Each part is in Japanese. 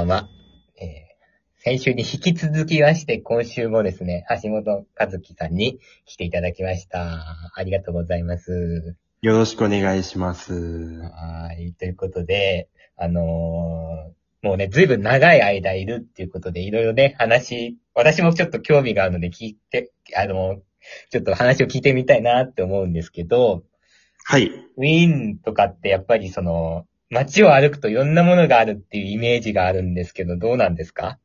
ばんは。えー先週に引き続きまして、今週もですね、橋本和樹さんに来ていただきました。ありがとうございます。よろしくお願いします。はい。ということで、あのーもうね、ずいぶん長い間いるっていうことで、いろいろね、話、私もちょっと興味があるので聞いて、あの、ちょっと話を聞いてみたいなって思うんですけど、はい。ウィーンとかってやっぱりその、街を歩くといろんなものがあるっていうイメージがあるんですけど、どうなんですか？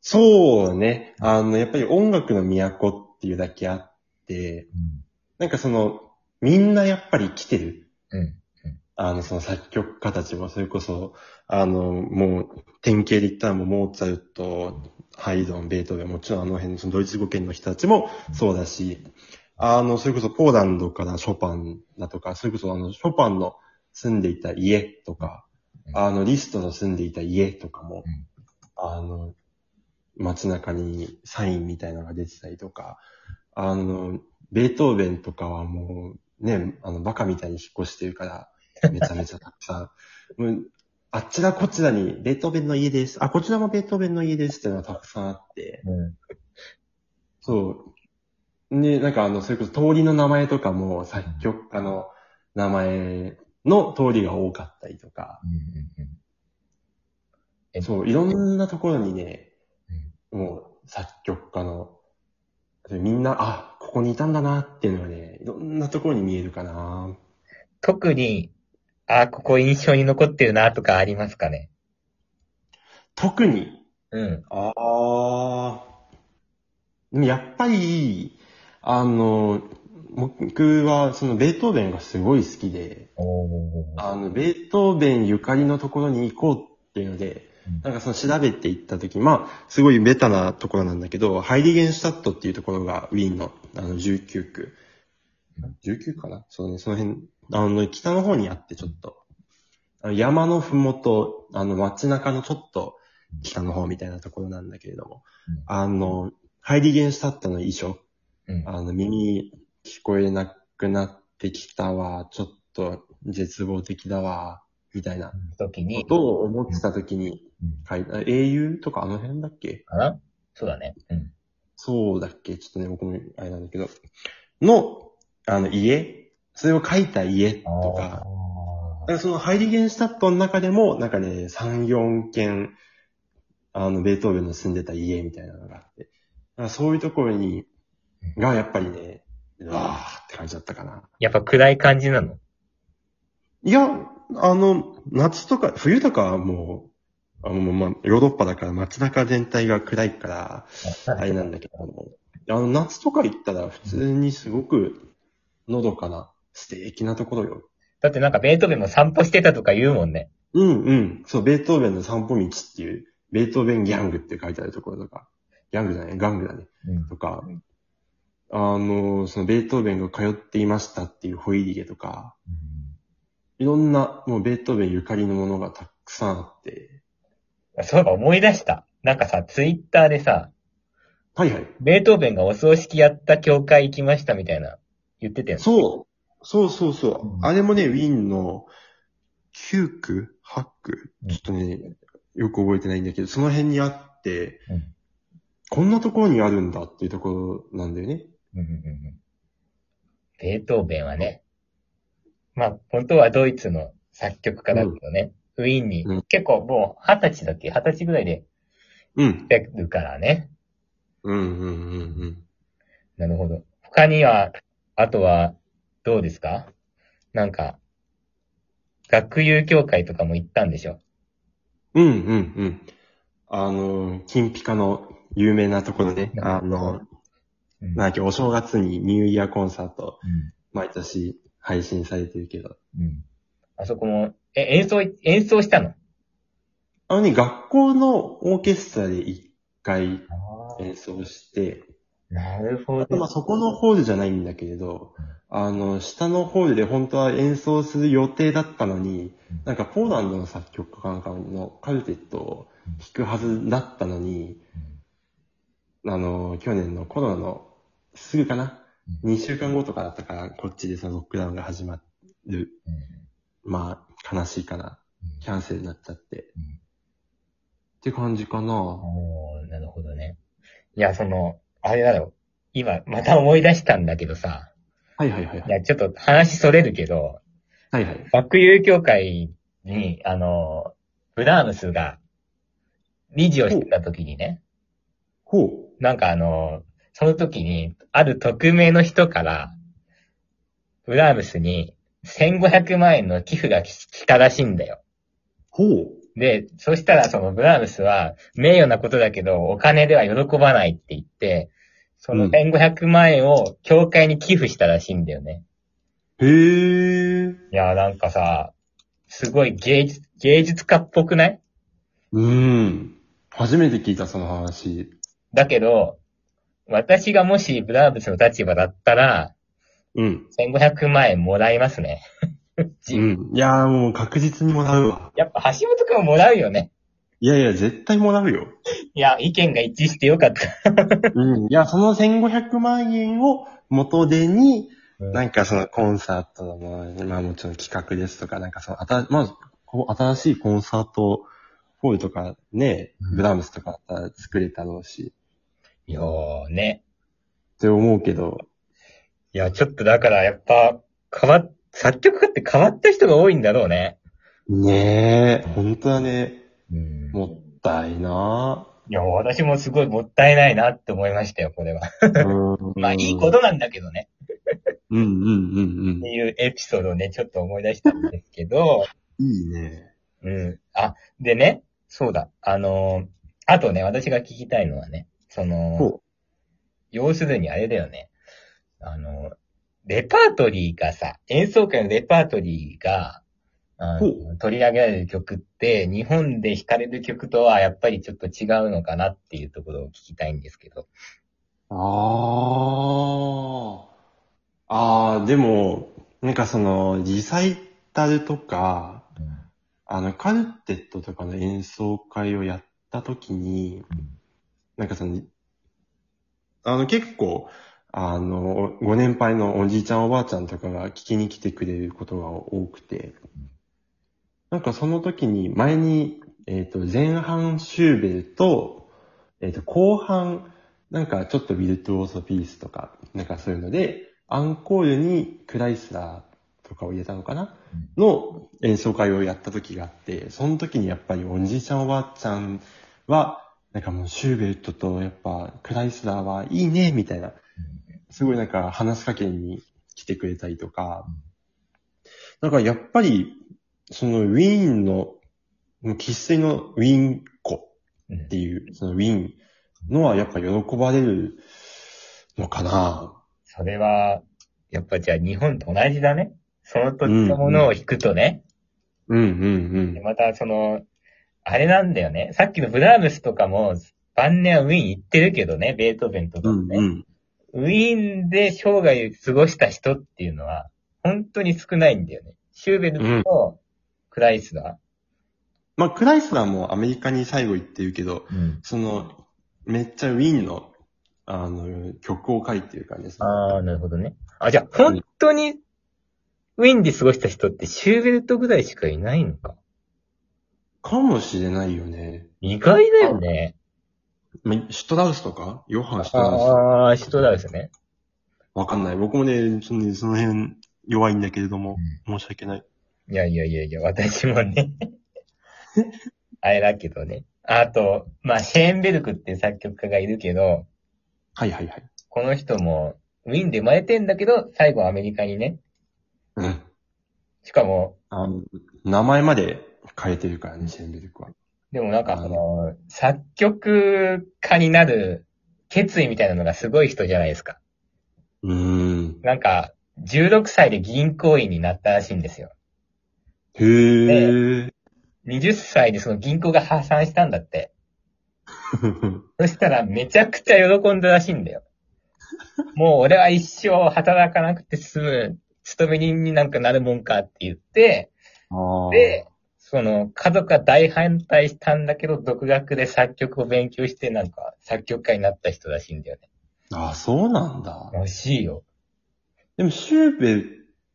そうね。あの、やっぱり音楽の都っていうだけあって、なんかその、みんなやっぱり来てる。うん。あの、その作曲家たちも、それこそ、あの、もう、典型で言ったらもう、モーツァルト、ハイドン、ベートーベン、もちろんあの辺、そのドイツ語圏の人たちもそうだし、あの、それこそポーランドからショパンだとか、それこそあの、ショパンの住んでいた家とか、あの、リストの住んでいた家とかも、うんあの、街中にサインみたいなのが出てたりとか、あの、ベートーベンとかはもう、ね、あの、バカみたいに引っ越してるから、めちゃめちゃたくさん。もうあちらこちらに、ベートーベンの家です。あ、こちらもベートーベンの家ですっていうのがたくさんあって、うん。そう。で、なんかあの、それこそ通りの名前とかも作曲家の名前の通りが多かったりとか、えそう、いろんなところにね、もう作曲家の、みんな、あ、ここにいたんだなっていうのがね、いろんなところに見えるかな。特に、あ、ここ印象に残ってるなとかありますかね？特に、うん。ああ。でもやっぱり、あの、僕はそのベートーベンがすごい好きで。あの、ベートーベンゆかりのところに行こうっていうのでうん、なんかその調べて行った時、まあ、すごいベタなところなんだけど、ハイリゲンシュタットっていうところがウィーンのあの19区。19かな？そうね、その辺、あの、北の方にあってちょっと、あの山のふもと、あの街中のちょっと北の方みたいなところなんだけれども、うんあの、ハイリゲンシュタットの遺書、うん。あの、耳聞こえなくなってきたわ、ちょっと絶望的だわ、みたいな。時に、ことを思ってた時に。うん。書い。た、英雄とかあの辺だっけ？かなそうだね。うん。そうだっけ？ちょっとね、僕もあれなんだけど、の、あの、家？それを書いた家とか、だからそのハイリゲンシュタットの中でも、なんかね、3、4軒、あの、ベートーベンの住んでた家みたいなのがあって、だからそういうところに、がやっぱりね、うわーって感じだったかな。やっぱ暗い感じなの？いや、あの、夏とか、冬とかはもう、あの、まあ、ヨーロッパだから街中全体が暗いから、あれなんだけど、あの、あの夏とか行ったら普通にすごく、のどかな、素敵なところよ。だってなんかベートーベンも散歩してたとか言うもんね。うんうん。そう、ベートーベンの散歩道っていう、ベートーベンギャングって書いてあるところとか、ギャングじゃない、ガングだね。うん。とか、あの、そのベートーベンが通っていましたっていうホイリゲとか、いろんな、もうベートーベンゆかりのものがたくさんあって、そういえば思い出した。なんかさ、ツイッターでさ、はいはい。ベートーベンがお葬式やった教会行きましたみたいな言ってたよね。そう。そうそうそう。うんあれもね、ウィーンの9区 ?8 区うんちょっとね、よく覚えてないんだけど、その辺にあって、うんこんなところにあるんだっていうところなんだよね。うんうんうんうんベートーベンはね、まあ、本当はドイツの作曲家だけどね、ウィーンに、うん結構もう二十歳だっけ？二十歳ぐらいでうん。来てるからね。うんうんうんうん。なるほど。他には、あとは、どうですか？なんか、学友協会とかも行ったんでしょ？うんうんうん。あの、金ピカの有名なところね。うんあの、うん。なんだっけ、お正月にニューイヤーコンサート、うん毎年配信されてるけど。うん。あそこも、え、演奏、演奏したの？あのね、学校のオーケストラで一回演奏して、なるほまあど。そこのホールじゃないんだけれど、あの、下のホールで本当は演奏する予定だったのにうん、なんかポーランドの作曲家かなんかのカルテットを弾くはずだったのに、あの、去年のコロナのすぐかな、2週間後とかだったから、こっちでそのロックダウンが始まる。うんまあ、悲しいかな。キャンセルになっちゃって。て感じかな。おー、なるほどね。いや、その、あれだろう。今、また思い出したんだけどさ。はいはいはいはい。いや、ちょっと話それるけど、はいはい。学友協会に、あの、ブラームスが、理事をしてた時にね、ほう。なんかあの、その時に、ある匿名の人から、ブラームスに1500万円の寄付が来来たらしいんだよ。ほう。で、そしたらそのブラームスは、名誉なことだけど、お金では喜ばないって言って、そのうん1500万円を教会に寄付したらしいんだよね。へえ。いや、なんかさ、すごい芸術、芸術家っぽくない？うん。初めて聞いた、その話。だけど、私がもしブラームスの立場だったら、うん。1500万円もらいますね。うん。いやーもう確実にもらうわ。やっぱ橋本くんももらうよね。いやいや、絶対もらうよ。いや、意見が一致してよかった。うん。いや、その1500万円を元手に、うんなんかそのコンサートの、まあもちろん企画ですとか、なんかその、あた、まず、こう新しいコンサートホールとかね、うんブラームスとかだったら作れたろうし、いやーね。って思うけど、いや、ちょっとだからやっぱ、変わっ、作曲家って変わった人が多いんだろうね。ねえ、本当だね。うんもったいないや、私もすごいもったいないなって思いましたよ、これは。まあ、いいことなんだけどね。うんうんうんっていうエピソードをね、ちょっと思い出したんですけど、うん。いいね。うん。あ、でね、そうだ。あのーあとね、私が聞きたいのはね、その、ほ要するにあれだよね。あの、レパートリーがさ、演奏会のレパートリーが、あのほ取り上げられる曲って、日本で弾かれる曲とはやっぱりちょっと違うのかなっていうところを聞きたいんですけど。ああ。ああ、でも、なんかその、リサイタルとか、あの、カルテットとかの演奏会をやったときに、なんかその、あの結構、あの、ご年配のおじいちゃんおばあちゃんとかが聞きに来てくれることが多くて、なんかその時に前に、えっ、と、前半シューベルと、えっ、と、後半、なんかちょっとビルトゥオーソピースとか、なんかそういうので、アンコールにクライスラーとかを入れたのかな？の演奏会をやった時があって、その時にやっぱりおじいちゃんおばあちゃんは、なんかもうシューベルトとやっぱクライスラーはいいね、みたいな、すごいなんか話しかけに来てくれたりとか、なんかやっぱり、そのウィーンの、もう生粋のウィーン子うんっていう、そのウィーンのはやっぱ喜ばれるのかな。それは、やっぱじゃあ日本と同じだね。その土地のものを弾くとね。うんうんでまたその、あれなんだよね。さっきのブラームスとかも、晩年はウィーン行ってるけどね、ベートーベンとかうもね。ん。うんウィーンで生涯過ごした人っていうのは、本当に少ないんだよね。シューベルとクライスラまあ、クライスラーもアメリカに最後行ってるけど、ー。うん。その、めっちゃウィーンの、あの、曲を書いてる感じですね。ああ、なるほどね。あ、じゃあ、本当に、ウィーンで過ごした人ってシューベルトぐらいしかいないのか？かもしれないよね。意外だよね。まあシュトラウスとか？ヨハン・シュトラウスああ、人だですね。わかんない。僕もね、そのその辺弱いんだけれども、申し訳ない。いやいやいやいや、私もね。あれだけどね。あと、まあ、シェーンベルクって作曲家がいるけど、はいはいはい。この人も、ウィーンで生まれてんだけど、最後アメリカにね。うん。しかも、あの、名前まで変えてるからね、シェンベルクは。でもなんかその、作曲家になる決意みたいなのがすごい人じゃないですか。うーん。なんか、16歳で銀行員になったらしいんですよ。へー。20歳でその銀行が破産したんだって。そしたらめちゃくちゃ喜んだらしいんだよ。もう俺は一生働かなくて済む、勤め人になんかなるもんかって言って、で、その、家族が大反対したんだけど、独学で作曲を勉強して、なんか、作曲家になった人らしいんだよね。ああ、そうなんだ。惜しいよ。でも、シューベ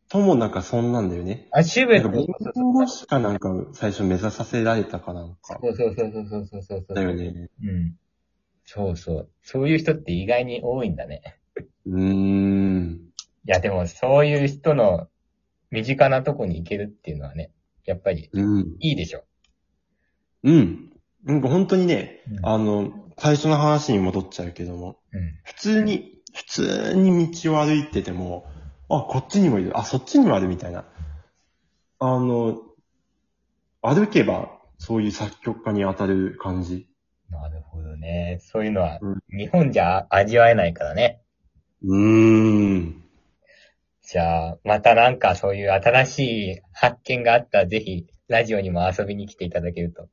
ともなんかそんなんだよね。あ、シューベルか、僕護しかなんか最初目指させられたかなんか。そうそうそうそうそうそうそうだよね。うん。そうそう。そういう人って意外に多いんだね。うーん。いや、でもそういう人の身近なとこに行けるっていうのはね、やっぱりうん。いいでしょ。うん。なんか本当にね、うんあの、最初の話に戻っちゃうけども、うん。普通に、普通に道を歩いてても、あ、こっちにもいる、あ、そっちにもあるみたいな。あの、歩けば、そういう作曲家に当たる感じ。なるほどね。そういうのはうん、日本じゃ味わえないからね。うーん。じゃあ、またなんかそういう新しい発見があったら、ぜひ、ラジオにも遊びに来ていただけると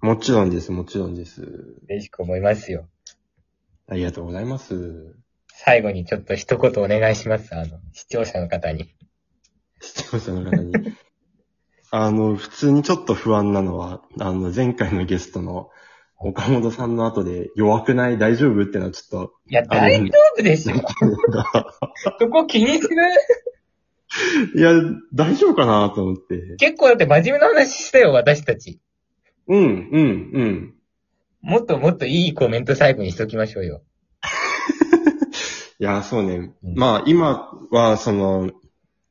もちろんです、もちろんです。嬉しく思いますよ。ありがとうございます。最後にちょっと一言お願いします。あの、視聴者の方に。視聴者の方に。あの、普通にちょっと不安なのは、あの、前回のゲストの岡本さんの後で弱くない？大丈夫？ってのはちょっいや、大丈夫でしょ。と、そこ気にする？いや、大丈夫かなと思って。結構だって真面目な話したよ、私たち。うん、うん、うん。もっともっといいコメント最後にしときましょうよ。いや、そうね。うんまあ、今は、その、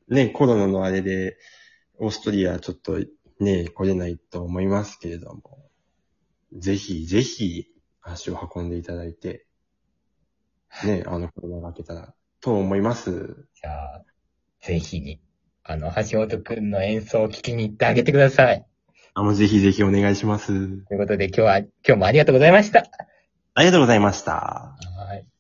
ね、コロナのあれで、オーストリアちょっとね、来れないと思いますけれども、ぜひ、ぜひ、足を運んでいただいて、ね、あの、コロナが明けたら、と思います。じゃあ、ぜひに、あの、橋本くんの演奏を聞きに行ってあげてください。あ、もうぜひぜひお願いします。ということで今日は、今日もありがとうございました。ありがとうございました。はい。